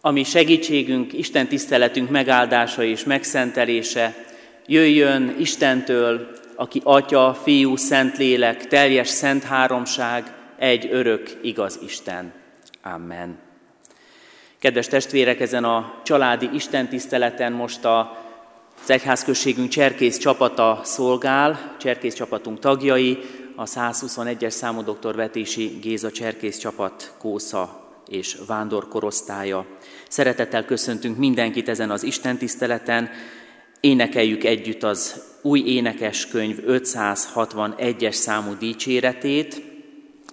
ami segítségünk, Isten tiszteletünk megáldása és megszentelése jöjjön Istentől, aki Atya, Fiú, Szentlélek, teljes szent háromság, egy örök, igaz Isten. Amen. Kedves testvérek, ezen a családi istentiszteleten most a az egyházközségünk cserkész csapata szolgál, cserkész csapatunk tagjai, a 121-es számú dr. Vetési Géza cserkész csapat Kósza és vándor korosztálya. Szeretettel köszöntünk mindenkit ezen az Isten tiszteleten, énekeljük együtt az új énekeskönyv 561-es számú dicséretét,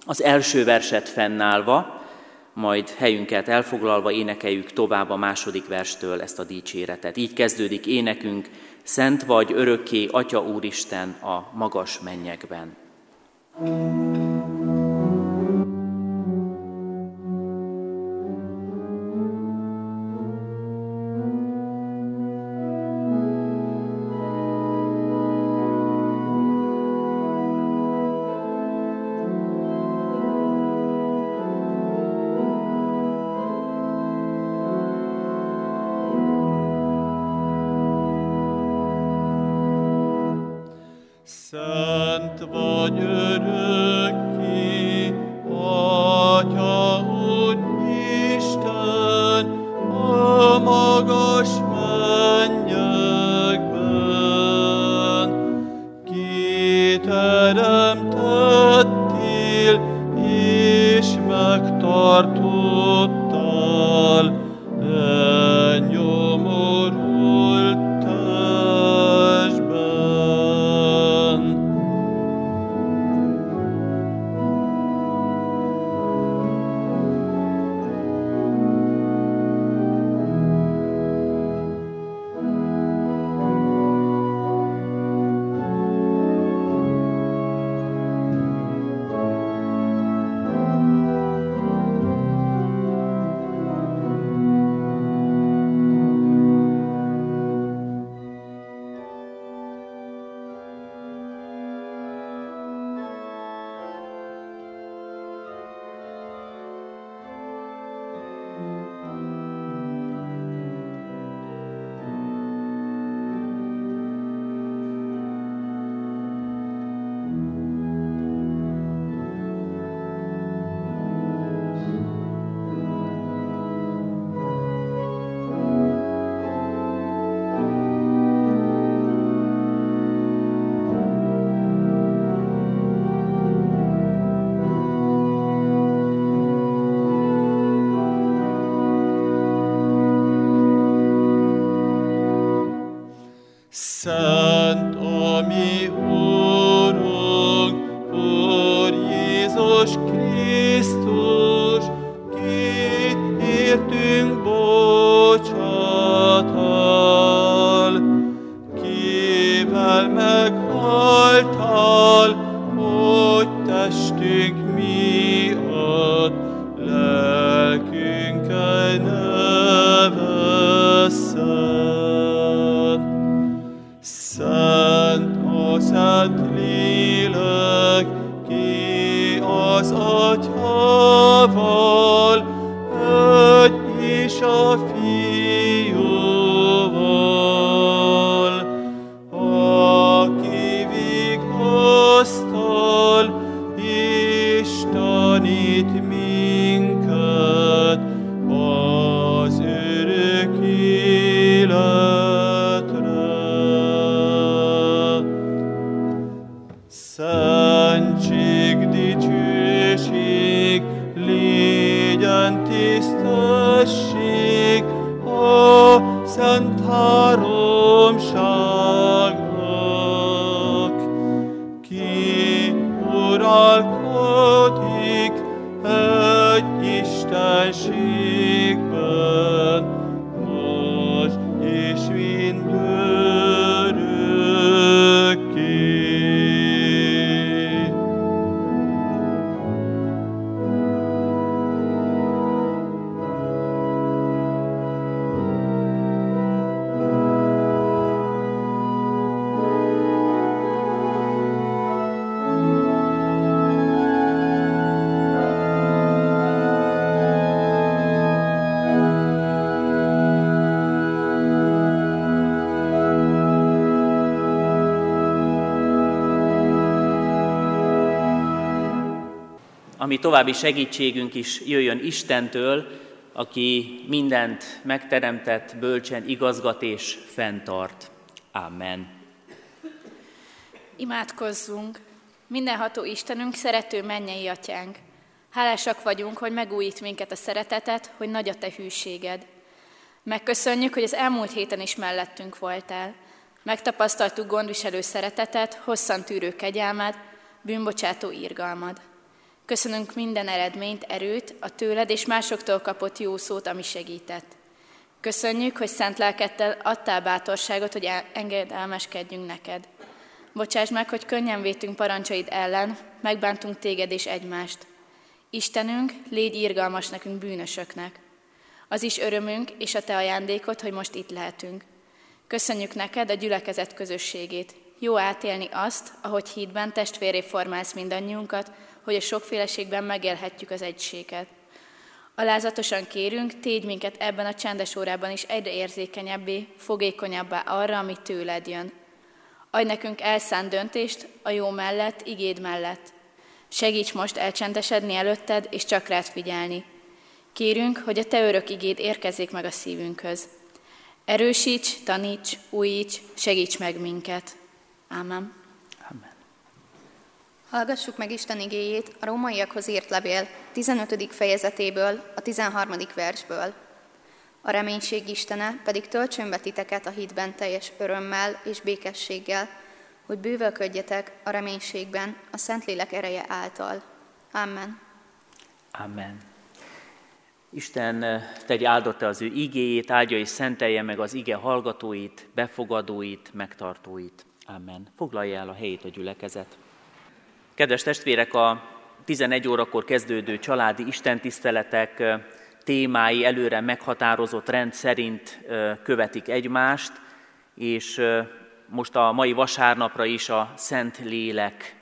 az első verset fennállva, majd helyünket elfoglalva énekeljük tovább a második verstől ezt a dicséretet. Így kezdődik énekünk, Szent vagy örökké, Atya Úristen a magas mennyekben. thank you mortos. Ami további segítségünk is jöjjön Istentől, aki mindent megteremtett, bölcsen igazgat és fenntart. Amen. Imádkozzunk! Mindenható Istenünk, szerető mennyei atyánk! Hálásak vagyunk, hogy megújít minket a szeretetet, hogy nagy a te hűséged. Megköszönjük, hogy az elmúlt héten is mellettünk voltál. Megtapasztaltuk gondviselő szeretetet, hosszan tűrő kegyelmed, bűnbocsátó írgalmad. Köszönünk minden eredményt, erőt, a tőled és másoktól kapott jó szót, ami segített. Köszönjük, hogy szent lelkettel adtál bátorságot, hogy engedelmeskedjünk neked. Bocsáss meg, hogy könnyen vétünk parancsaid ellen, megbántunk téged és egymást. Istenünk, légy írgalmas nekünk bűnösöknek. Az is örömünk és a te ajándékod, hogy most itt lehetünk. Köszönjük neked a gyülekezet közösségét. Jó átélni azt, ahogy hídben testvéré formálsz mindannyiunkat, hogy a sokféleségben megélhetjük az egységet. Alázatosan kérünk, tégy minket ebben a csendes órában is egyre érzékenyebbé, fogékonyabbá arra, ami tőled jön. Adj nekünk elszánt döntést a jó mellett, igéd mellett. Segíts most elcsendesedni előtted, és csak rád figyelni. Kérünk, hogy a Te örök igéd érkezzék meg a szívünkhöz. Erősíts, taníts, újíts, segíts meg minket. Ámen. Amen. Hallgassuk meg Isten igéjét a rómaiakhoz írt levél 15. fejezetéből, a 13. versből. A reménység Istene pedig töltsön be titeket a hitben teljes örömmel és békességgel, hogy bővölködjetek a reménységben a Szentlélek ereje által. Amen. Amen. Isten eh, tegy áldotta az ő igéjét, áldja és szentelje meg az ige hallgatóit, befogadóit, megtartóit. Amen. Foglalja el a helyét a gyülekezet. Kedves testvérek, a 11 órakor kezdődő családi istentiszteletek témái előre meghatározott rend szerint követik egymást, és most a mai vasárnapra is a Szent Lélek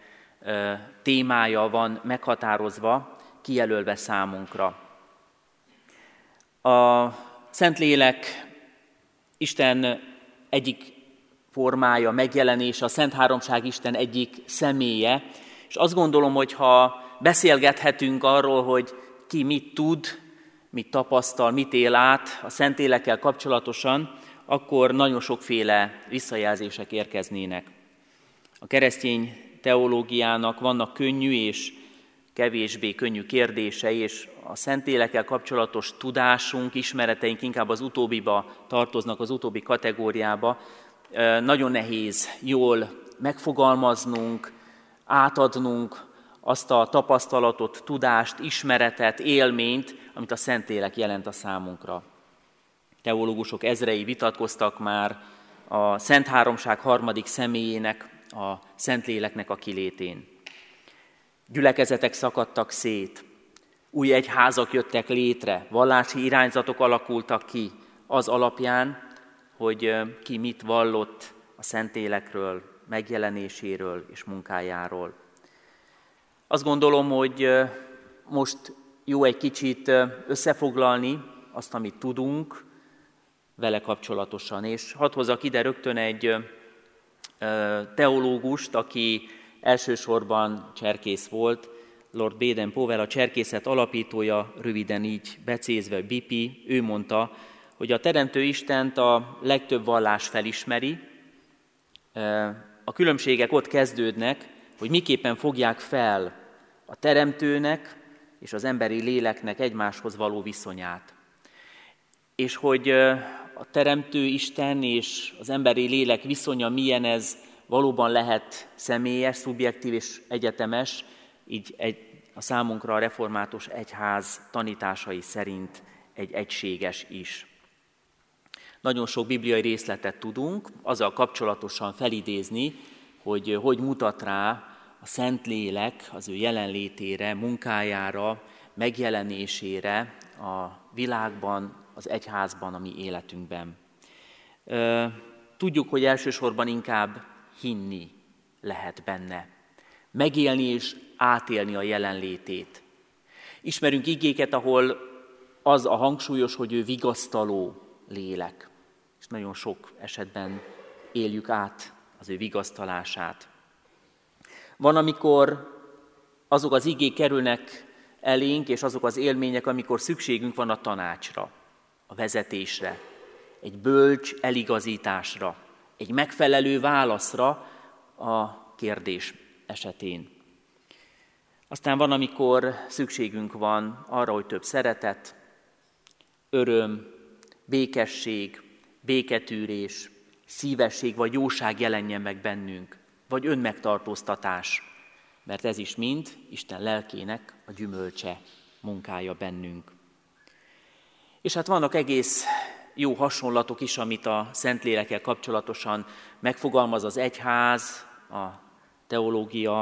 témája van meghatározva, kijelölve számunkra. A Szentlélek Isten egyik formája, megjelenése, a Szent Háromság Isten egyik személye, és azt gondolom, hogy ha beszélgethetünk arról, hogy ki mit tud, mit tapasztal, mit él át a Szentélekkel kapcsolatosan, akkor nagyon sokféle visszajelzések érkeznének. A keresztény teológiának vannak könnyű és kevésbé könnyű kérdései, és a Szentélekkel kapcsolatos tudásunk, ismereteink inkább az utóbbiba tartoznak, az utóbbi kategóriába. Nagyon nehéz jól megfogalmaznunk, átadnunk azt a tapasztalatot, tudást, ismeretet, élményt, amit a Szentélek jelent a számunkra. Teológusok ezrei vitatkoztak már a Szent Háromság harmadik személyének, a Szentléleknek a kilétén. Gyülekezetek szakadtak szét, új egyházak jöttek létre, vallási irányzatok alakultak ki az alapján, hogy ki mit vallott a Szentélekről, megjelenéséről és munkájáról. Azt gondolom, hogy most jó egy kicsit összefoglalni azt, amit tudunk vele kapcsolatosan. És hadd hozzak ide rögtön egy teológust, aki elsősorban cserkész volt, Lord Baden Powell, a cserkészet alapítója, röviden így becézve Bipi, ő mondta, hogy a Teremtő Istent a legtöbb vallás felismeri, a különbségek ott kezdődnek, hogy miképpen fogják fel a Teremtőnek és az emberi léleknek egymáshoz való viszonyát. És hogy a Teremtő Isten és az emberi lélek viszonya milyen ez valóban lehet személyes, szubjektív és egyetemes, így egy, a számunkra a református egyház tanításai szerint egy egységes is. Nagyon sok bibliai részletet tudunk azzal kapcsolatosan felidézni, hogy hogy mutat rá a Szentlélek az ő jelenlétére, munkájára, megjelenésére a világban, az egyházban, a mi életünkben. Tudjuk, hogy elsősorban inkább hinni lehet benne, megélni és átélni a jelenlétét. Ismerünk igéket, ahol az a hangsúlyos, hogy ő vigasztaló lélek, és nagyon sok esetben éljük át az ő vigasztalását. Van, amikor azok az igék kerülnek elénk, és azok az élmények, amikor szükségünk van a tanácsra, a vezetésre, egy bölcs eligazításra, egy megfelelő válaszra a kérdés esetén. Aztán van, amikor szükségünk van arra, hogy több szeretet, öröm, békesség, béketűrés, szívesség vagy jóság jelenjen meg bennünk, vagy önmegtartóztatás, mert ez is mind Isten lelkének a gyümölcse, munkája bennünk. És hát vannak egész jó hasonlatok is, amit a Szentlélekkel kapcsolatosan megfogalmaz az egyház, a teológia,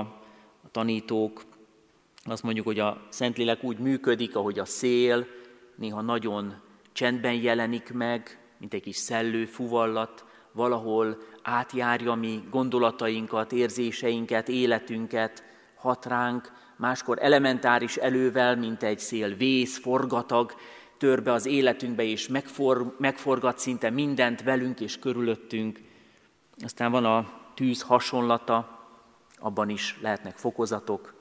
a tanítók. Azt mondjuk, hogy a Szentlélek úgy működik, ahogy a szél, néha nagyon csendben jelenik meg, mint egy kis szellő fuvallat, valahol átjárja mi gondolatainkat, érzéseinket, életünket, hat ránk, máskor elementáris elővel, mint egy szél vész, forgatag, tör be az életünkbe, és megfor, megforgat szinte mindent velünk és körülöttünk. Aztán van a tűz hasonlata, abban is lehetnek fokozatok,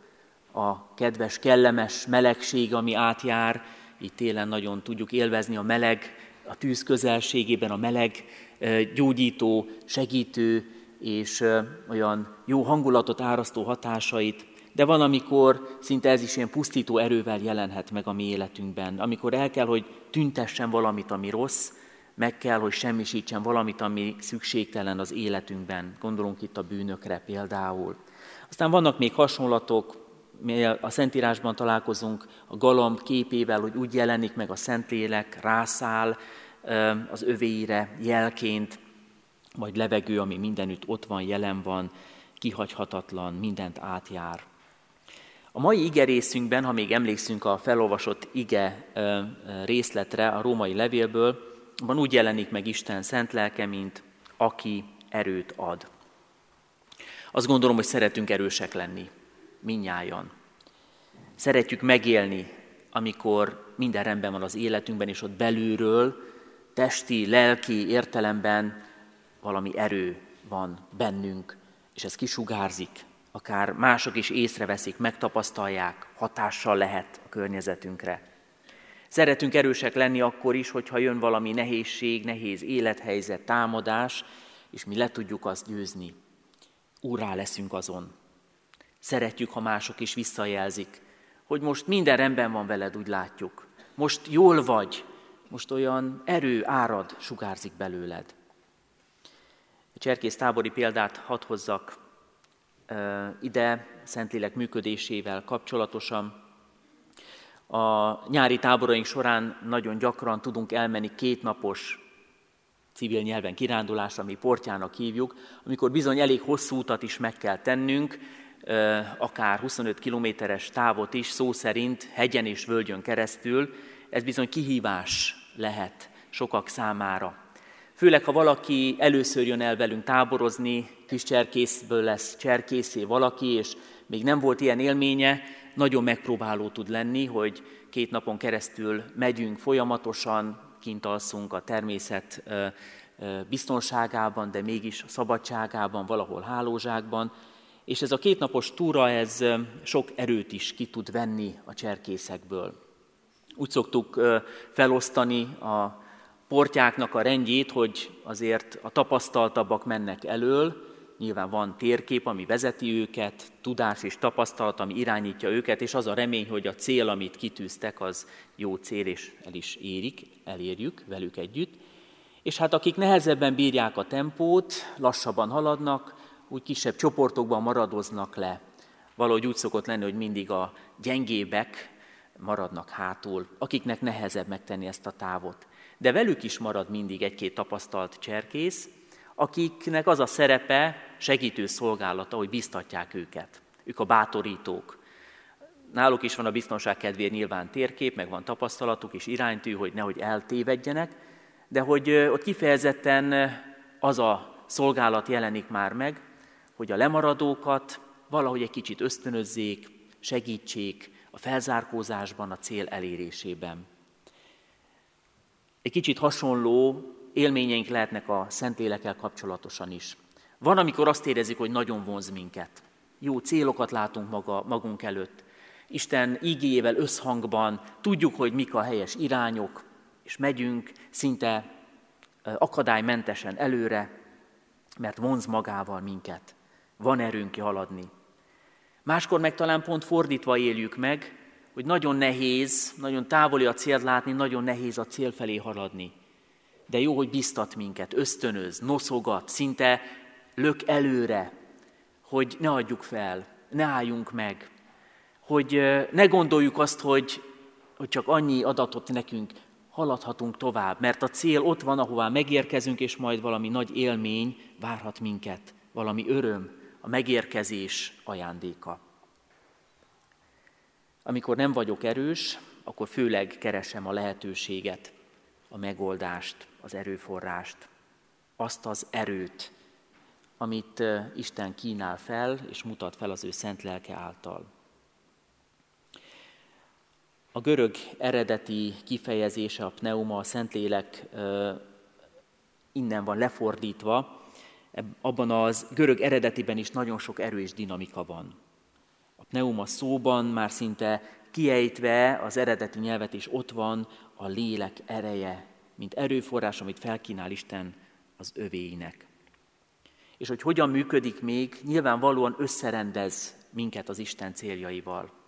a kedves, kellemes melegség, ami átjár, így télen nagyon tudjuk élvezni a meleg, a tűz közelségében a meleg, gyógyító, segítő és olyan jó hangulatot árasztó hatásait, de van, amikor szinte ez is ilyen pusztító erővel jelenhet meg a mi életünkben, amikor el kell, hogy tüntessen valamit, ami rossz, meg kell, hogy semmisítsen valamit, ami szükségtelen az életünkben. Gondolunk itt a bűnökre például. Aztán vannak még hasonlatok, a Szentírásban találkozunk a galamb képével, hogy úgy jelenik meg a Szentlélek, rászáll az övéire jelként, vagy levegő, ami mindenütt ott van, jelen van, kihagyhatatlan, mindent átjár. A mai ige részünkben, ha még emlékszünk a felolvasott ige részletre a római levélből, van úgy jelenik meg Isten szent lelke, mint aki erőt ad. Azt gondolom, hogy szeretünk erősek lenni, minnyájan. Szeretjük megélni, amikor minden rendben van az életünkben, és ott belülről, testi, lelki értelemben valami erő van bennünk, és ez kisugárzik, akár mások is észreveszik, megtapasztalják, hatással lehet a környezetünkre. Szeretünk erősek lenni akkor is, hogyha jön valami nehézség, nehéz élethelyzet, támadás, és mi le tudjuk azt győzni. Úrá leszünk azon. Szeretjük, ha mások is visszajelzik, hogy most minden rendben van veled, úgy látjuk. Most jól vagy, most olyan erő árad, sugárzik belőled. Egy cserkész tábori példát hadd hozzak ide, Szentlélek működésével kapcsolatosan. A nyári táboraink során nagyon gyakran tudunk elmenni kétnapos civil nyelven kirándulásra, mi portjának hívjuk, amikor bizony elég hosszú utat is meg kell tennünk, akár 25 kilométeres távot is, szó szerint hegyen és völgyön keresztül, ez bizony kihívás lehet sokak számára. Főleg, ha valaki először jön el velünk táborozni, kis cserkészből lesz cserkészé valaki, és még nem volt ilyen élménye, nagyon megpróbáló tud lenni, hogy két napon keresztül megyünk folyamatosan, kint alszunk a természet biztonságában, de mégis szabadságában, valahol hálózsákban, és ez a kétnapos túra, ez sok erőt is ki tud venni a cserkészekből. Úgy szoktuk felosztani a portyáknak a rendjét, hogy azért a tapasztaltabbak mennek elől, nyilván van térkép, ami vezeti őket, tudás és tapasztalat, ami irányítja őket, és az a remény, hogy a cél, amit kitűztek, az jó cél, és el is érik, elérjük velük együtt. És hát akik nehezebben bírják a tempót, lassabban haladnak, úgy kisebb csoportokban maradoznak le. Valahogy úgy szokott lenni, hogy mindig a gyengébek maradnak hátul, akiknek nehezebb megtenni ezt a távot. De velük is marad mindig egy-két tapasztalt cserkész, akiknek az a szerepe, segítő szolgálata, hogy biztatják őket. Ők a bátorítók. Náluk is van a biztonság kedvéért nyilván térkép, meg van tapasztalatuk és iránytű, hogy nehogy eltévedjenek, de hogy ott kifejezetten az a szolgálat jelenik már meg, hogy a lemaradókat valahogy egy kicsit ösztönözzék, segítsék, a felzárkózásban, a cél elérésében. Egy kicsit hasonló élményeink lehetnek a Szentlélekkel kapcsolatosan is. Van, amikor azt érezzük, hogy nagyon vonz minket. Jó célokat látunk maga, magunk előtt, Isten ígéjével összhangban tudjuk, hogy mik a helyes irányok, és megyünk szinte akadálymentesen előre, mert vonz magával minket. Van erőnk haladni. Máskor meg talán pont fordítva éljük meg, hogy nagyon nehéz, nagyon távoli a célt látni, nagyon nehéz a cél felé haladni. De jó, hogy biztat minket, ösztönöz, noszogat, szinte lök előre, hogy ne adjuk fel, ne álljunk meg, hogy ne gondoljuk azt, hogy, hogy csak annyi adatot nekünk haladhatunk tovább, mert a cél ott van, ahová megérkezünk, és majd valami nagy élmény várhat minket, valami öröm, a megérkezés ajándéka. Amikor nem vagyok erős, akkor főleg keresem a lehetőséget, a megoldást, az erőforrást, azt az erőt, amit Isten kínál fel és mutat fel az ő szent lelke által. A görög eredeti kifejezése, a pneuma, a Szentlélek innen van lefordítva, abban az görög eredetiben is nagyon sok erő és dinamika van. A pneuma szóban már szinte kiejtve az eredeti nyelvet is ott van a lélek ereje, mint erőforrás, amit felkínál Isten az övéinek. És hogy hogyan működik még, nyilvánvalóan összerendez minket az Isten céljaival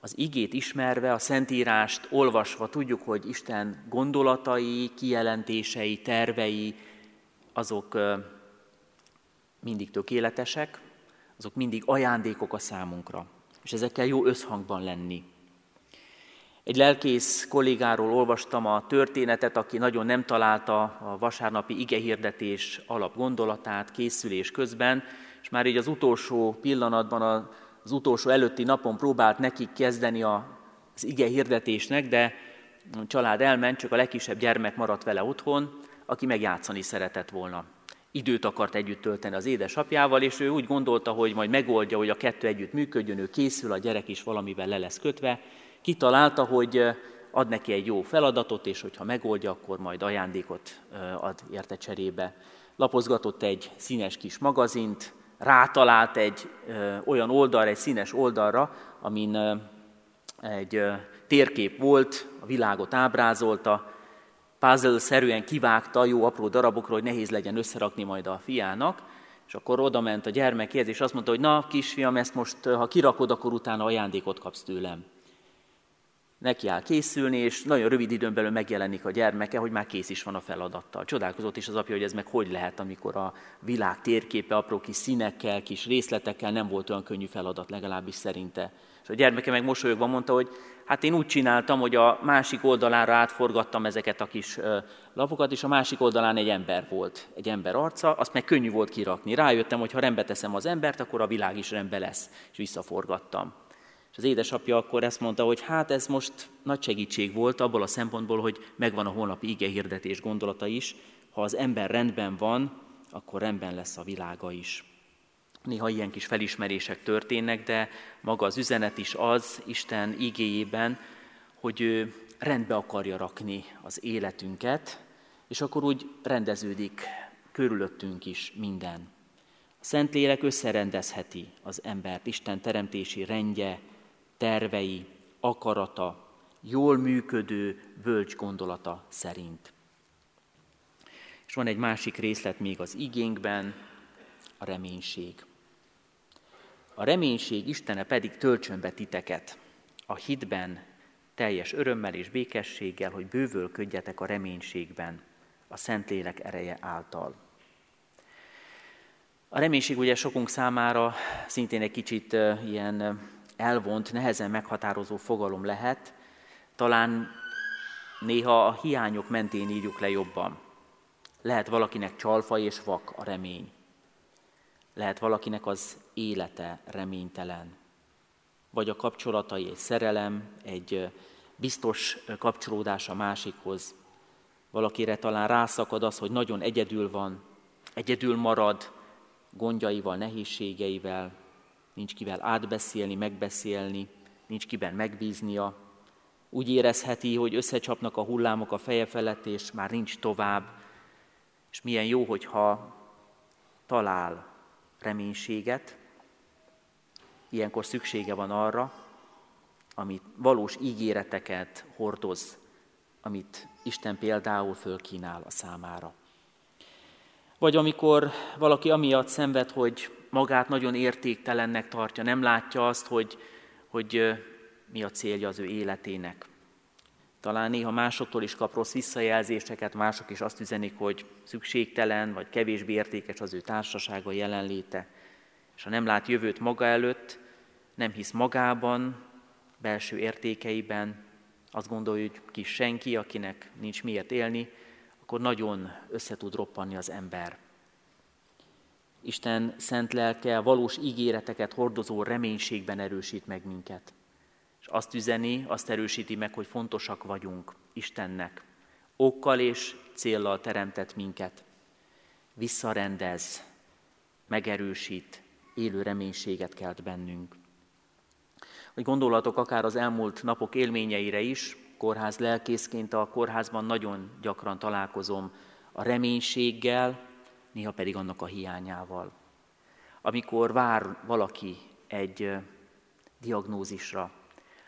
az igét ismerve, a Szentírást olvasva tudjuk, hogy Isten gondolatai, kijelentései, tervei, azok mindig tökéletesek, azok mindig ajándékok a számunkra, és ezekkel jó összhangban lenni. Egy lelkész kollégáról olvastam a történetet, aki nagyon nem találta a vasárnapi igehirdetés alapgondolatát készülés közben, és már így az utolsó pillanatban az utolsó előtti napon próbált nekik kezdeni az ige hirdetésnek, de a család elment, csak a legkisebb gyermek maradt vele otthon, aki meg játszani szeretett volna. Időt akart együtt tölteni az édesapjával, és ő úgy gondolta, hogy majd megoldja, hogy a kettő együtt működjön, ő készül, a gyerek is valamivel le lesz kötve. Kitalálta, hogy ad neki egy jó feladatot, és hogyha megoldja, akkor majd ajándékot ad érte cserébe. Lapozgatott egy színes kis magazint, rátalált egy ö, olyan oldalra, egy színes oldalra, amin ö, egy ö, térkép volt, a világot ábrázolta, puzzle-szerűen kivágta jó apró darabokról, hogy nehéz legyen összerakni majd a fiának, és akkor oda ment a gyermekhez, és azt mondta, hogy na, kisfiam, ezt most, ha kirakod, akkor utána ajándékot kapsz tőlem neki áll készülni, és nagyon rövid időn belül megjelenik a gyermeke, hogy már kész is van a feladattal. Csodálkozott is az apja, hogy ez meg hogy lehet, amikor a világ térképe apró kis színekkel, kis részletekkel nem volt olyan könnyű feladat, legalábbis szerinte. És a gyermeke meg mosolyogva mondta, hogy hát én úgy csináltam, hogy a másik oldalára átforgattam ezeket a kis lapokat, és a másik oldalán egy ember volt, egy ember arca, azt meg könnyű volt kirakni. Rájöttem, hogy ha rendbe teszem az embert, akkor a világ is rendbe lesz, és visszaforgattam az édesapja akkor ezt mondta, hogy hát ez most nagy segítség volt abból a szempontból, hogy megvan a holnapi igehirdetés gondolata is. Ha az ember rendben van, akkor rendben lesz a világa is. Néha ilyen kis felismerések történnek, de maga az üzenet is az Isten igéjében, hogy ő rendbe akarja rakni az életünket, és akkor úgy rendeződik körülöttünk is minden. A Szentlélek összerendezheti az embert, Isten teremtési rendje, tervei, akarata, jól működő, bölcs gondolata szerint. És van egy másik részlet még az igénkben, a reménység. A reménység Istene pedig töltsön be titeket a hitben, teljes örömmel és békességgel, hogy bővölködjetek a reménységben, a Szentlélek ereje által. A reménység ugye sokunk számára szintén egy kicsit ilyen elvont, nehezen meghatározó fogalom lehet, talán néha a hiányok mentén írjuk le jobban. Lehet valakinek csalfa és vak a remény. Lehet valakinek az élete reménytelen. Vagy a kapcsolatai egy szerelem, egy biztos kapcsolódás a másikhoz. Valakire talán rászakad az, hogy nagyon egyedül van, egyedül marad, gondjaival, nehézségeivel, nincs kivel átbeszélni, megbeszélni, nincs kiben megbíznia. Úgy érezheti, hogy összecsapnak a hullámok a feje felett, és már nincs tovább. És milyen jó, hogyha talál reménységet, ilyenkor szüksége van arra, amit valós ígéreteket hordoz, amit Isten például fölkínál a számára. Vagy amikor valaki amiatt szenved, hogy magát nagyon értéktelennek tartja, nem látja azt, hogy, hogy mi a célja az ő életének. Talán néha másoktól is kap rossz visszajelzéseket, mások is azt üzenik, hogy szükségtelen vagy kevésbé értékes az ő társasága jelenléte. És ha nem lát jövőt maga előtt, nem hisz magában, belső értékeiben, azt gondolja, hogy ki senki, akinek nincs miért élni, akkor nagyon össze tud roppanni az ember. Isten szent lelke valós ígéreteket hordozó reménységben erősít meg minket. És azt üzeni, azt erősíti meg, hogy fontosak vagyunk Istennek. Okkal és céllal teremtett minket. Visszarendez, megerősít, élő reménységet kelt bennünk. Hogy gondolatok akár az elmúlt napok élményeire is, kórház lelkészként a kórházban nagyon gyakran találkozom a reménységgel, néha pedig annak a hiányával. Amikor vár valaki egy diagnózisra,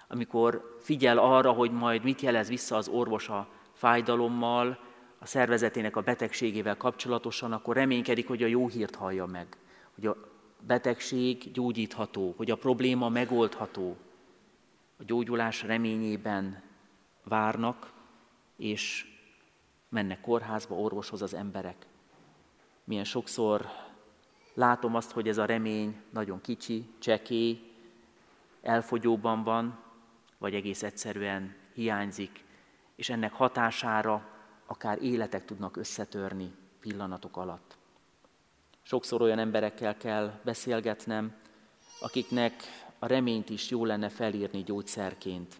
amikor figyel arra, hogy majd mit jelez vissza az orvos a fájdalommal, a szervezetének a betegségével kapcsolatosan, akkor reménykedik, hogy a jó hírt hallja meg, hogy a betegség gyógyítható, hogy a probléma megoldható. A gyógyulás reményében várnak, és mennek kórházba, orvoshoz az emberek. Milyen sokszor látom azt, hogy ez a remény nagyon kicsi, csekély, elfogyóban van, vagy egész egyszerűen hiányzik, és ennek hatására akár életek tudnak összetörni pillanatok alatt. Sokszor olyan emberekkel kell beszélgetnem, akiknek a reményt is jó lenne felírni gyógyszerként.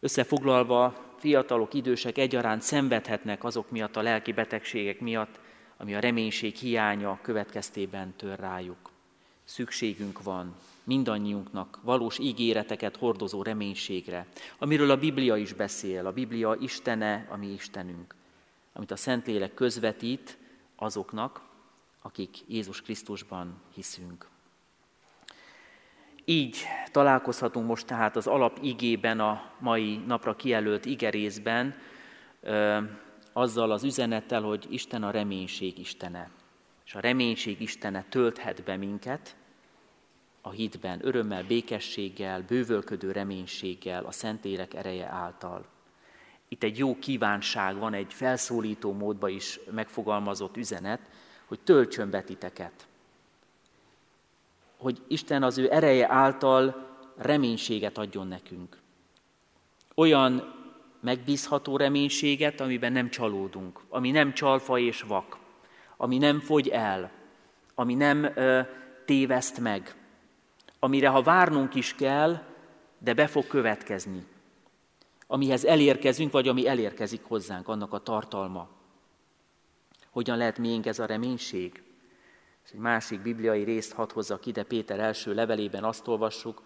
Összefoglalva, fiatalok, idősek egyaránt szenvedhetnek azok miatt a lelki betegségek miatt, ami a reménység hiánya következtében tör rájuk. Szükségünk van mindannyiunknak valós ígéreteket hordozó reménységre, amiről a Biblia is beszél, a Biblia Istene, a mi Istenünk, amit a Szentlélek közvetít azoknak, akik Jézus Krisztusban hiszünk. Így találkozhatunk most tehát az alap igében, a mai napra kijelölt igerészben, azzal az üzenettel, hogy Isten a reménység Istene. És a reménység Istene tölthet be minket a hitben, örömmel, békességgel, bővölködő reménységgel, a Szentélek ereje által. Itt egy jó kívánság van, egy felszólító módba is megfogalmazott üzenet, hogy töltsön be titeket. Hogy Isten az ő ereje által reménységet adjon nekünk. Olyan megbízható reménységet, amiben nem csalódunk, ami nem csalfa és vak, ami nem fogy el, ami nem ö, téveszt meg, amire ha várnunk is kell, de be fog következni, amihez elérkezünk, vagy ami elérkezik hozzánk, annak a tartalma. Hogyan lehet miénk ez a reménység? És egy másik bibliai részt hadd hozzak ide, Péter első levelében azt olvassuk,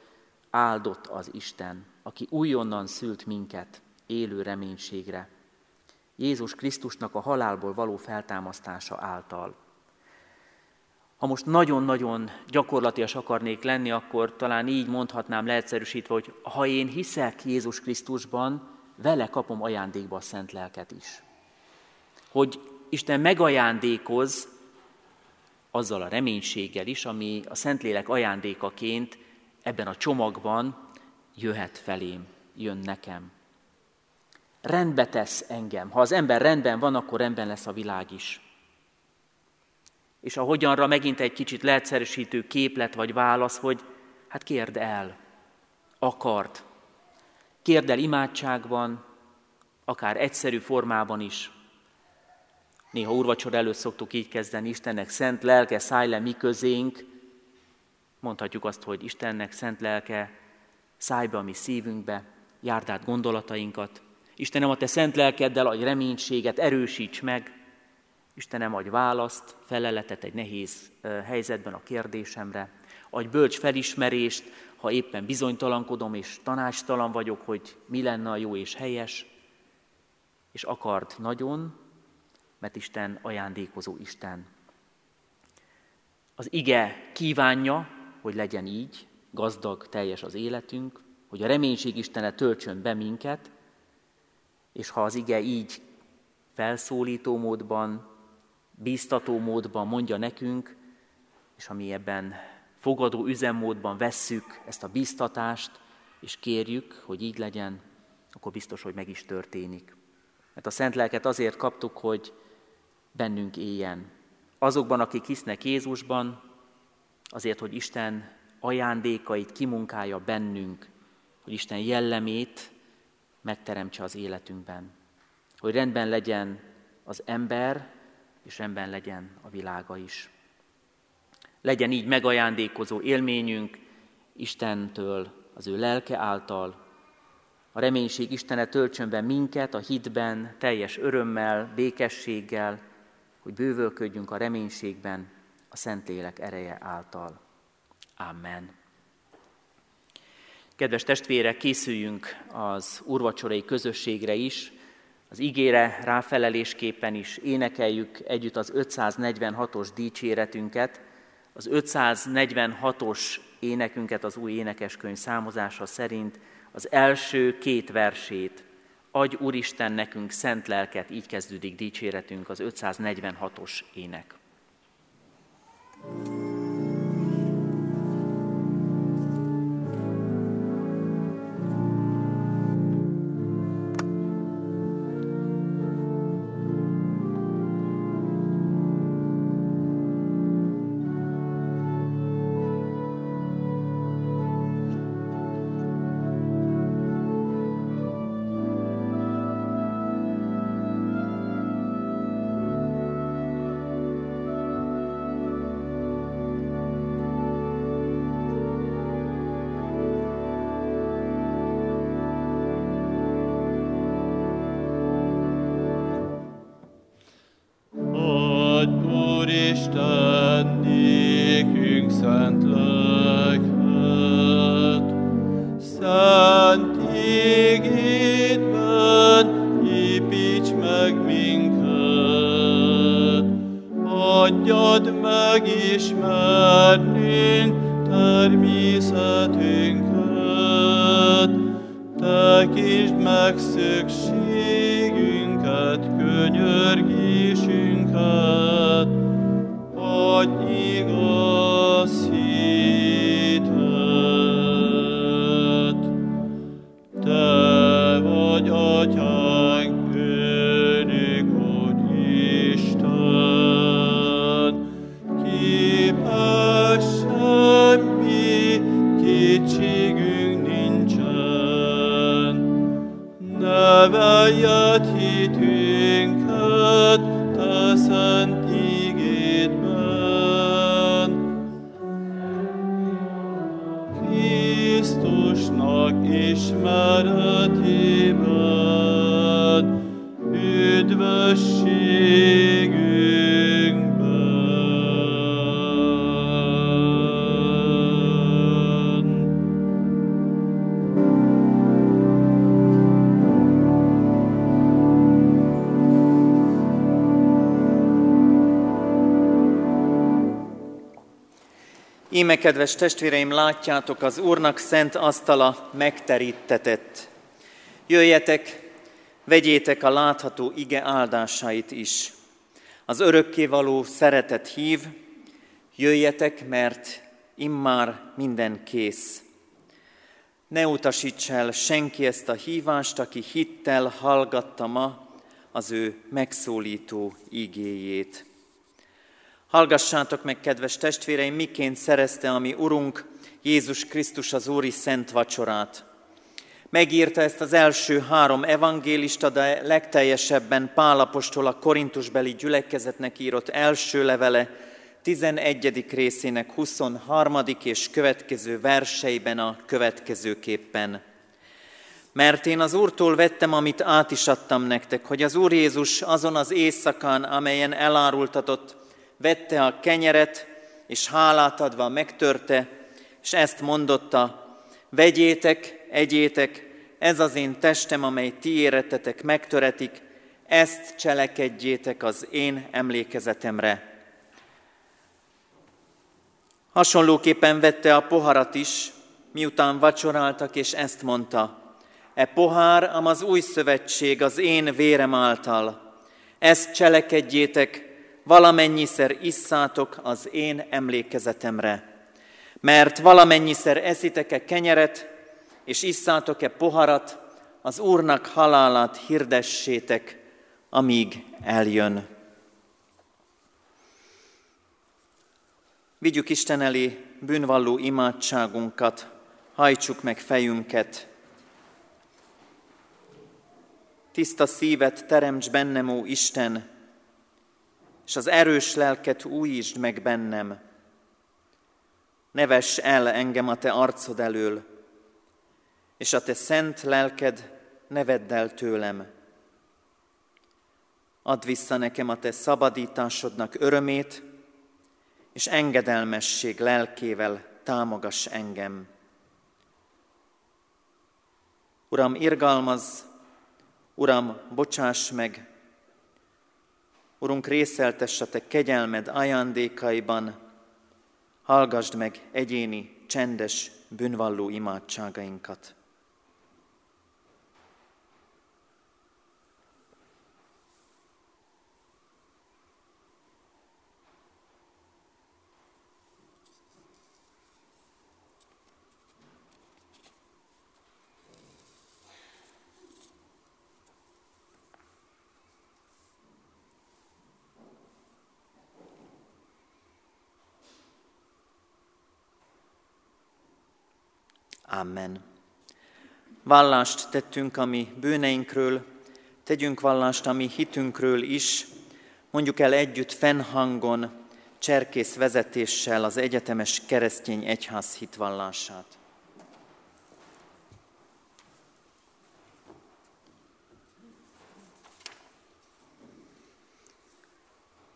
áldott az Isten, aki újonnan szült minket élő reménységre. Jézus Krisztusnak a halálból való feltámasztása által. Ha most nagyon-nagyon gyakorlatias akarnék lenni, akkor talán így mondhatnám leegyszerűsítve, hogy ha én hiszek Jézus Krisztusban, vele kapom ajándékba a szent lelket is. Hogy Isten megajándékoz azzal a reménységgel is, ami a Szentlélek ajándékaként ebben a csomagban jöhet felém, jön nekem. Rendbe tesz engem. Ha az ember rendben van, akkor rendben lesz a világ is. És a hogyanra megint egy kicsit leegyszerűsítő képlet vagy válasz, hogy hát kérd el, akart. Kérd el imádságban, akár egyszerű formában is, Néha úrvacsor előtt szoktuk így kezdeni, Istennek szent lelke, szállj le mi közénk. Mondhatjuk azt, hogy Istennek szent lelke, szállj be a mi szívünkbe, járd át gondolatainkat. Istenem, a te szent lelkeddel adj reménységet, erősíts meg. Istenem, adj választ, feleletet egy nehéz helyzetben a kérdésemre. Adj bölcs felismerést, ha éppen bizonytalankodom és tanástalan vagyok, hogy mi lenne a jó és helyes. És akart nagyon, mert Isten ajándékozó Isten. Az ige kívánja, hogy legyen így, gazdag, teljes az életünk, hogy a reménység Istene töltsön be minket, és ha az ige így felszólító módban, bíztató módban mondja nekünk, és ha mi ebben fogadó üzemmódban vesszük ezt a bíztatást, és kérjük, hogy így legyen, akkor biztos, hogy meg is történik. Mert a Szent Lelket azért kaptuk, hogy bennünk éljen. Azokban, akik hisznek Jézusban, azért, hogy Isten ajándékait kimunkálja bennünk, hogy Isten jellemét megteremtse az életünkben. Hogy rendben legyen az ember, és rendben legyen a világa is. Legyen így megajándékozó élményünk Istentől, az ő lelke által. A reménység Istene töltsön be minket a hitben, teljes örömmel, békességgel, hogy bővölködjünk a reménységben a Szentlélek ereje által. Amen. Kedves testvérek, készüljünk az urvacsorai közösségre is, az ígére ráfelelésképpen is énekeljük együtt az 546-os dicséretünket, az 546-os énekünket az új énekeskönyv számozása szerint az első két versét, Adj Úristen nekünk szent lelket, így kezdődik dicséretünk az 546-os ének. thank you kedves testvéreim, látjátok, az Úrnak szent asztala megterítetett. Jöjjetek, vegyétek a látható ige áldásait is. Az örökkévaló szeretet hív, jöjjetek, mert immár minden kész. Ne utasíts el senki ezt a hívást, aki hittel hallgatta ma az ő megszólító igéjét. Hallgassátok meg, kedves testvéreim, miként szerezte a mi Urunk Jézus Krisztus az Úri Szent Vacsorát. Megírta ezt az első három evangélista, de legteljesebben Pálapostól a Korintusbeli gyülekezetnek írott első levele 11. részének 23. és következő verseiben a következőképpen. Mert én az Úrtól vettem, amit át is adtam nektek, hogy az Úr Jézus azon az éjszakán, amelyen elárultatott, vette a kenyeret, és hálát adva megtörte, és ezt mondotta, vegyétek, egyétek, ez az én testem, amely ti éretetek megtöretik, ezt cselekedjétek az én emlékezetemre. Hasonlóképpen vette a poharat is, miután vacsoráltak, és ezt mondta, E pohár, am az új szövetség az én vérem által. Ezt cselekedjétek, valamennyiszer isszátok az én emlékezetemre. Mert valamennyiszer eszitek-e kenyeret, és isszátok-e poharat, az Úrnak halálát hirdessétek, amíg eljön. Vigyük Isten elé bűnvalló imádságunkat, hajtsuk meg fejünket. Tiszta szívet teremts bennem, ó Isten, és az erős lelket újítsd meg bennem. Ne vess el engem a te arcod elől, és a te szent lelked ne el tőlem. Add vissza nekem a te szabadításodnak örömét, és engedelmesség lelkével támogass engem. Uram, irgalmaz, Uram, bocsáss meg, Urunk, részeltess a Te kegyelmed ajándékaiban, hallgassd meg egyéni, csendes, bűnvalló imádságainkat. Amen. Vallást tettünk a mi bűneinkről, tegyünk vallást a mi hitünkről is, mondjuk el együtt fennhangon, cserkész vezetéssel az egyetemes keresztény egyház hitvallását.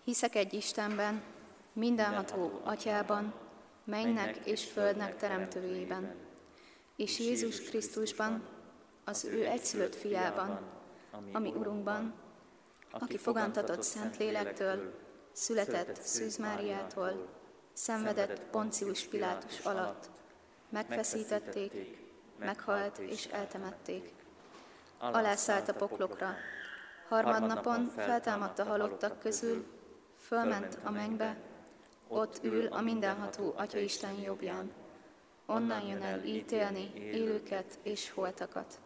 Hiszek egy Istenben, mindenható Atyában, mennek és földnek teremtőjében, és Jézus Krisztusban, az ő egyszülött fiában, ami Urunkban, aki fogantatott Szent Lélektől, született Szűz Máriától, szenvedett Poncius Pilátus alatt, megfeszítették, meghalt és eltemették. Alászállt a poklokra, harmadnapon feltámadt a halottak közül, fölment a mennybe, ott ül a mindenható Atya Isten jobbján onnan jön el ítélni élőket és holtakat.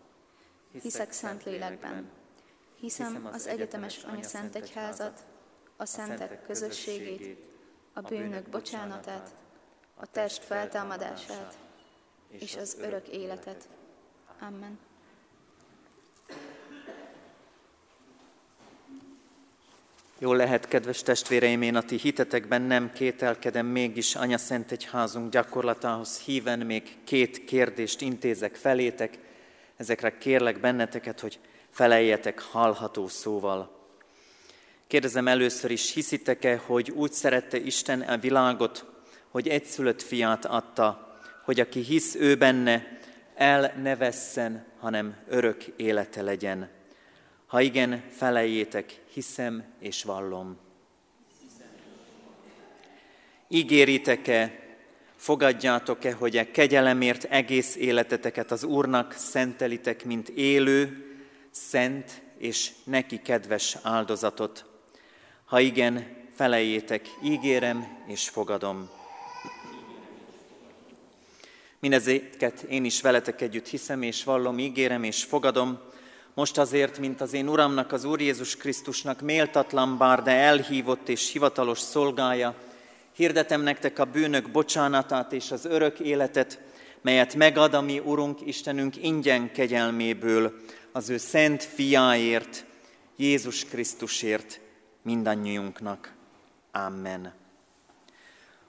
Hiszek szent lélekben, hiszem az egyetemes Anya Szent Egyházat, a szentek közösségét, a bűnök bocsánatát, a test feltámadását és az örök életet. Amen. Jól lehet, kedves testvéreim, én a ti hitetekben nem kételkedem, mégis Anya Szent Egyházunk gyakorlatához híven még két kérdést intézek felétek. Ezekre kérlek benneteket, hogy feleljetek hallható szóval. Kérdezem először is, hiszitek-e, hogy úgy szerette Isten a világot, hogy egyszülött fiát adta, hogy aki hisz ő benne, el ne vesszen, hanem örök élete legyen. Ha igen, felejétek, hiszem és vallom. Ígéritek-e, fogadjátok-e, hogy a e kegyelemért egész életeteket az Úrnak szentelitek, mint élő, szent és neki kedves áldozatot? Ha igen, felejétek, ígérem és fogadom. Mindezeket én is veletek együtt hiszem és vallom, ígérem és fogadom, most azért, mint az én Uramnak, az Úr Jézus Krisztusnak méltatlan bár, de elhívott és hivatalos szolgája, hirdetem nektek a bűnök bocsánatát és az örök életet, melyet megad a mi Urunk Istenünk ingyen kegyelméből, az ő szent fiáért, Jézus Krisztusért mindannyiunknak. Amen.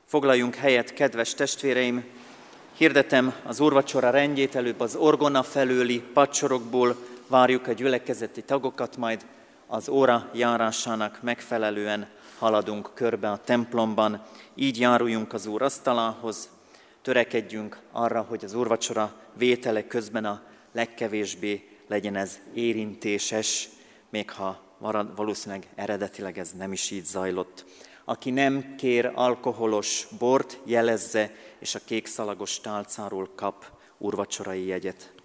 Foglaljunk helyet, kedves testvéreim! Hirdetem az úrvacsora rendjét előbb az orgona felőli pacsorokból, várjuk a gyülekezeti tagokat, majd az óra járásának megfelelően haladunk körbe a templomban, így járuljunk az Úr asztalához, törekedjünk arra, hogy az úrvacsora vétele közben a legkevésbé legyen ez érintéses, még ha valószínűleg eredetileg ez nem is így zajlott. Aki nem kér alkoholos bort, jelezze, és a kékszalagos tálcáról kap urvacsorai jegyet.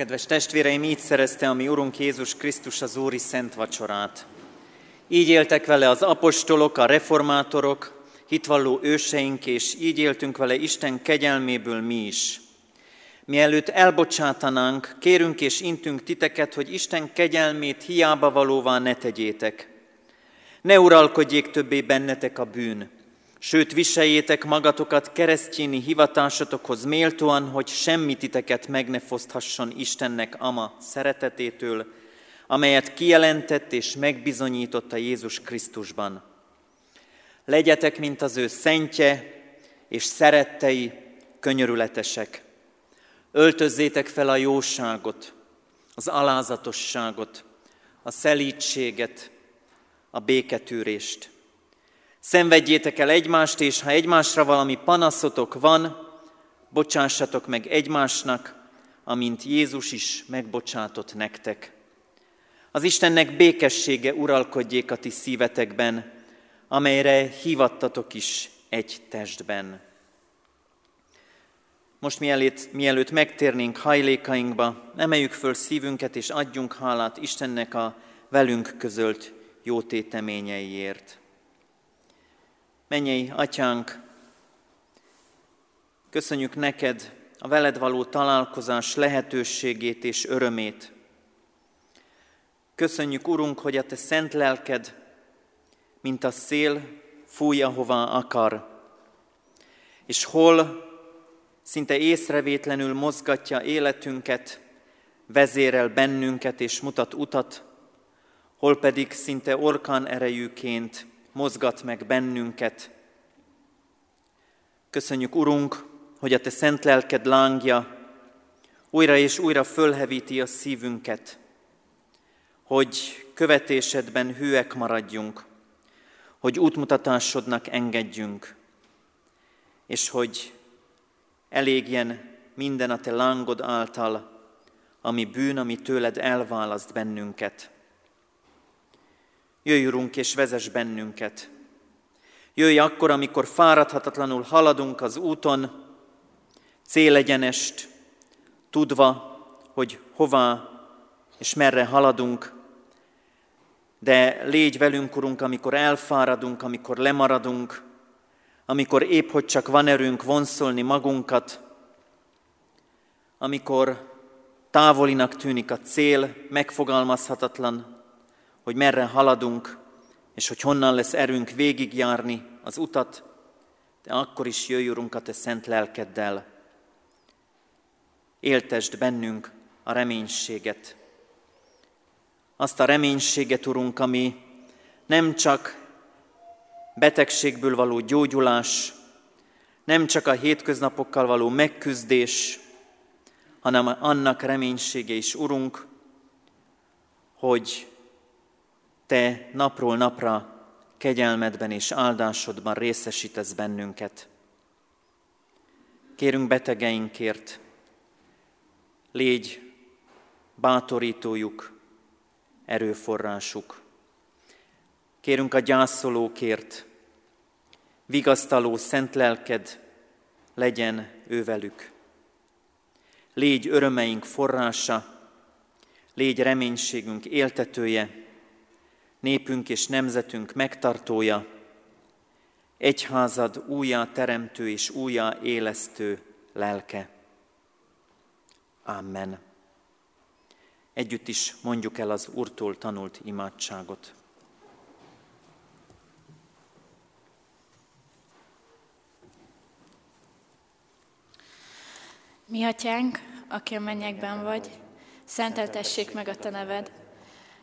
Kedves testvéreim, így szerezte a mi Urunk Jézus Krisztus az Úri Szent Vacsorát. Így éltek vele az apostolok, a reformátorok, hitvalló őseink, és így éltünk vele Isten kegyelméből mi is. Mielőtt elbocsátanánk, kérünk és intünk titeket, hogy Isten kegyelmét hiába valóvá ne tegyétek. Ne uralkodjék többé bennetek a bűn, sőt viseljétek magatokat keresztjéni hivatásotokhoz méltóan, hogy semmi titeket meg ne foszthasson Istennek ama szeretetétől, amelyet kijelentett és megbizonyította Jézus Krisztusban. Legyetek, mint az ő szentje és szerettei, könyörületesek. Öltözzétek fel a jóságot, az alázatosságot, a szelítséget, a béketűrést. Szenvedjétek el egymást, és ha egymásra valami panaszotok van, bocsássatok meg egymásnak, amint Jézus is megbocsátott nektek. Az Istennek békessége uralkodjék a ti szívetekben, amelyre hívattatok is egy testben. Most mielőtt, mielőtt megtérnénk hajlékainkba, emeljük föl szívünket és adjunk hálát Istennek a velünk közölt jó téteményeiért. Mennyei atyánk, köszönjük neked a veled való találkozás lehetőségét és örömét. Köszönjük, Urunk, hogy a te szent lelked, mint a szél, fúj, ahová akar, és hol szinte észrevétlenül mozgatja életünket, vezérel bennünket és mutat utat, hol pedig szinte orkán erejűként mozgat meg bennünket. Köszönjük, Urunk, hogy a Te szent lelked lángja újra és újra fölhevíti a szívünket, hogy követésedben hűek maradjunk, hogy útmutatásodnak engedjünk, és hogy elégjen minden a Te lángod által, ami bűn, ami tőled elválaszt bennünket. Jöjj, Urunk, és vezess bennünket. Jöjj akkor, amikor fáradhatatlanul haladunk az úton, célegyenest, tudva, hogy hová és merre haladunk, de légy velünk, Urunk, amikor elfáradunk, amikor lemaradunk, amikor épp hogy csak van erőnk vonszolni magunkat, amikor távolinak tűnik a cél, megfogalmazhatatlan, hogy merre haladunk, és hogy honnan lesz erőnk végigjárni az utat, de akkor is jöjj, Urunk, a Te szent lelkeddel. Éltesd bennünk a reménységet. Azt a reménységet, Urunk, ami nem csak betegségből való gyógyulás, nem csak a hétköznapokkal való megküzdés, hanem annak reménysége is, Urunk, hogy te napról napra kegyelmedben és áldásodban részesítesz bennünket. Kérünk betegeinkért, légy bátorítójuk, erőforrásuk. Kérünk a gyászolókért, vigasztaló szent lelked legyen ővelük. Légy örömeink forrása, légy reménységünk éltetője, népünk és nemzetünk megtartója, egyházad újjá teremtő és újjá élesztő lelke. Amen. Együtt is mondjuk el az Úrtól tanult imádságot. Mi atyánk, aki a mennyekben vagy, szenteltessék meg a te neved,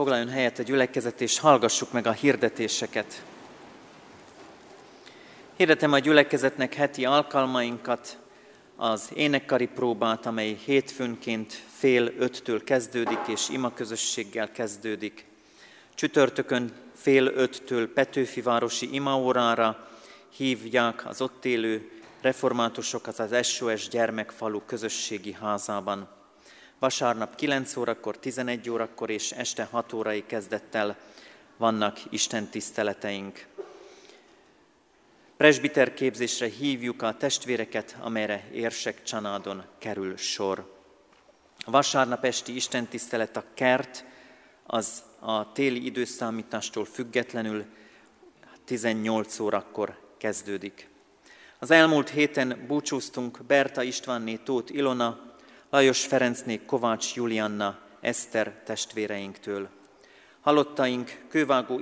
Foglaljon helyet a gyülekezet, és hallgassuk meg a hirdetéseket. Hirdetem a gyülekezetnek heti alkalmainkat, az énekkari próbát, amely hétfőnként fél öttől kezdődik, és ima közösséggel kezdődik. Csütörtökön fél öttől Petőfi városi imaórára hívják az ott élő reformátusokat az SOS gyermekfalu közösségi házában. Vasárnap 9 órakor, 11 órakor és este 6 órai kezdettel vannak Isten tiszteleteink. Presbiter képzésre hívjuk a testvéreket, amelyre érsek csanádon kerül sor. A vasárnap esti istentisztelet a kert, az a téli időszámítástól függetlenül 18 órakor kezdődik. Az elmúlt héten búcsúztunk Berta Istvánné Tóth Ilona, Lajos Ferencné Kovács Julianna, Eszter testvéreinktől. Halottaink Kővágó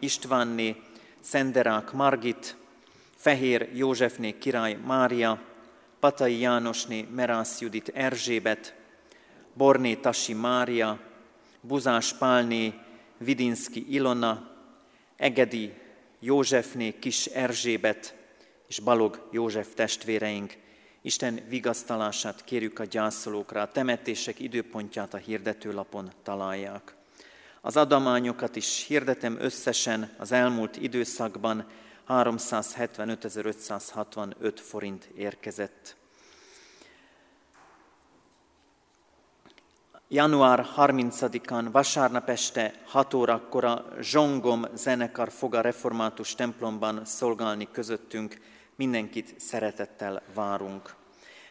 Istvánné, Szenderák Margit, Fehér Józsefné király Mária, Patai Jánosné Merász Judit Erzsébet, Borné Tasi Mária, Buzás Pálné Vidinski Ilona, Egedi Józsefné Kis Erzsébet és Balog József testvéreink. Isten vigasztalását kérjük a gyászolókra, a temetések időpontját a hirdetőlapon találják. Az adományokat is hirdetem összesen az elmúlt időszakban 375.565 forint érkezett. Január 30-án vasárnap este 6 órakor a Zsongom zenekar fog a református templomban szolgálni közöttünk. Mindenkit szeretettel várunk.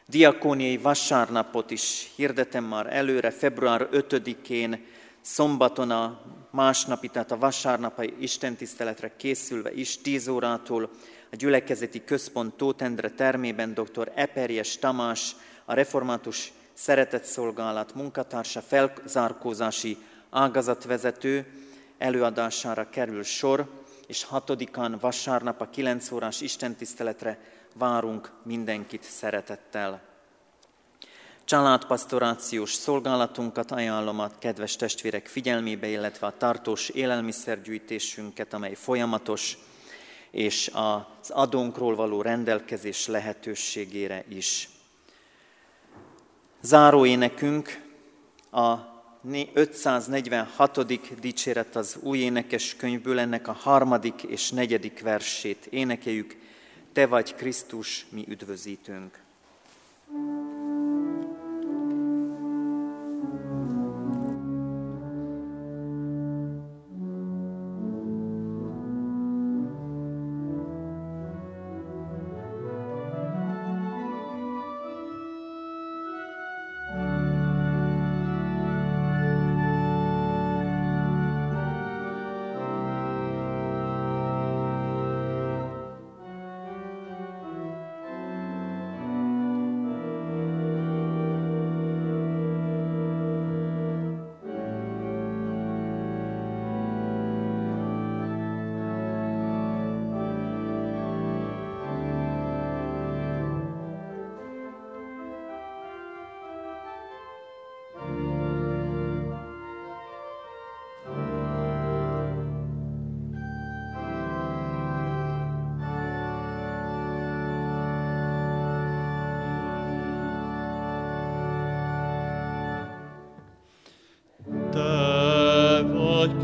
Diakóniai vasárnapot is hirdetem már előre, február 5-én szombaton a másnapi, tehát a vasárnapai istentiszteletre készülve is 10 órától a gyülekezeti központ Tótendre termében dr. Eperjes Tamás, a református szeretetszolgálat munkatársa, felzárkózási ágazatvezető előadására kerül sor, és hatodikán vasárnap a 9 órás istentiszteletre várunk mindenkit szeretettel. Családpastorációs szolgálatunkat ajánlom a kedves testvérek figyelmébe, illetve a tartós élelmiszergyűjtésünket, amely folyamatos, és az adónkról való rendelkezés lehetőségére is. Záróénekünk a 546. dicséret az új énekes könyvből, ennek a harmadik és negyedik versét énekeljük. Te vagy Krisztus, mi üdvözítőnk.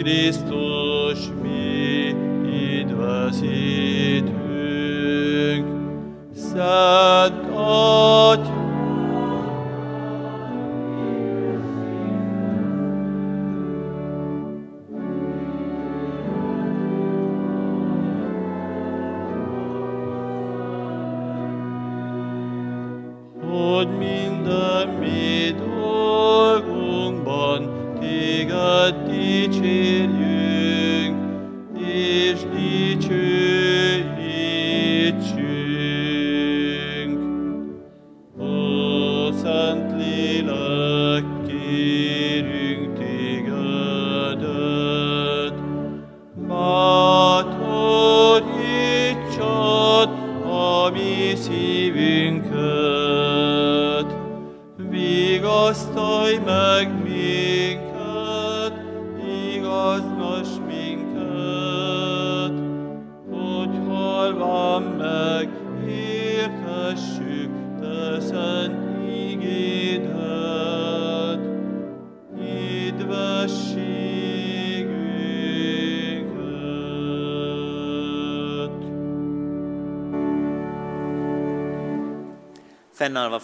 Krisztus mi üdvözítünk. Szent Atyám, halván meg,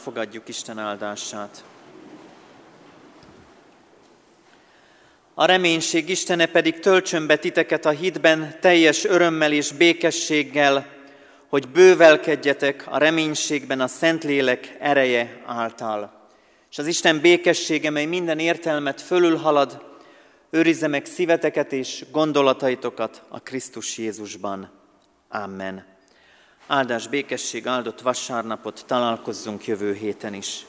Fennállva fogadjuk Isten áldását. A reménység Istene pedig töltsön be titeket a hitben teljes örömmel és békességgel, hogy bővelkedjetek a reménységben a Szentlélek ereje által. És az Isten békessége, mely minden értelmet fölülhalad, őrizze meg szíveteket és gondolataitokat a Krisztus Jézusban. Amen. Áldás békesség, áldott vasárnapot, találkozzunk jövő héten is.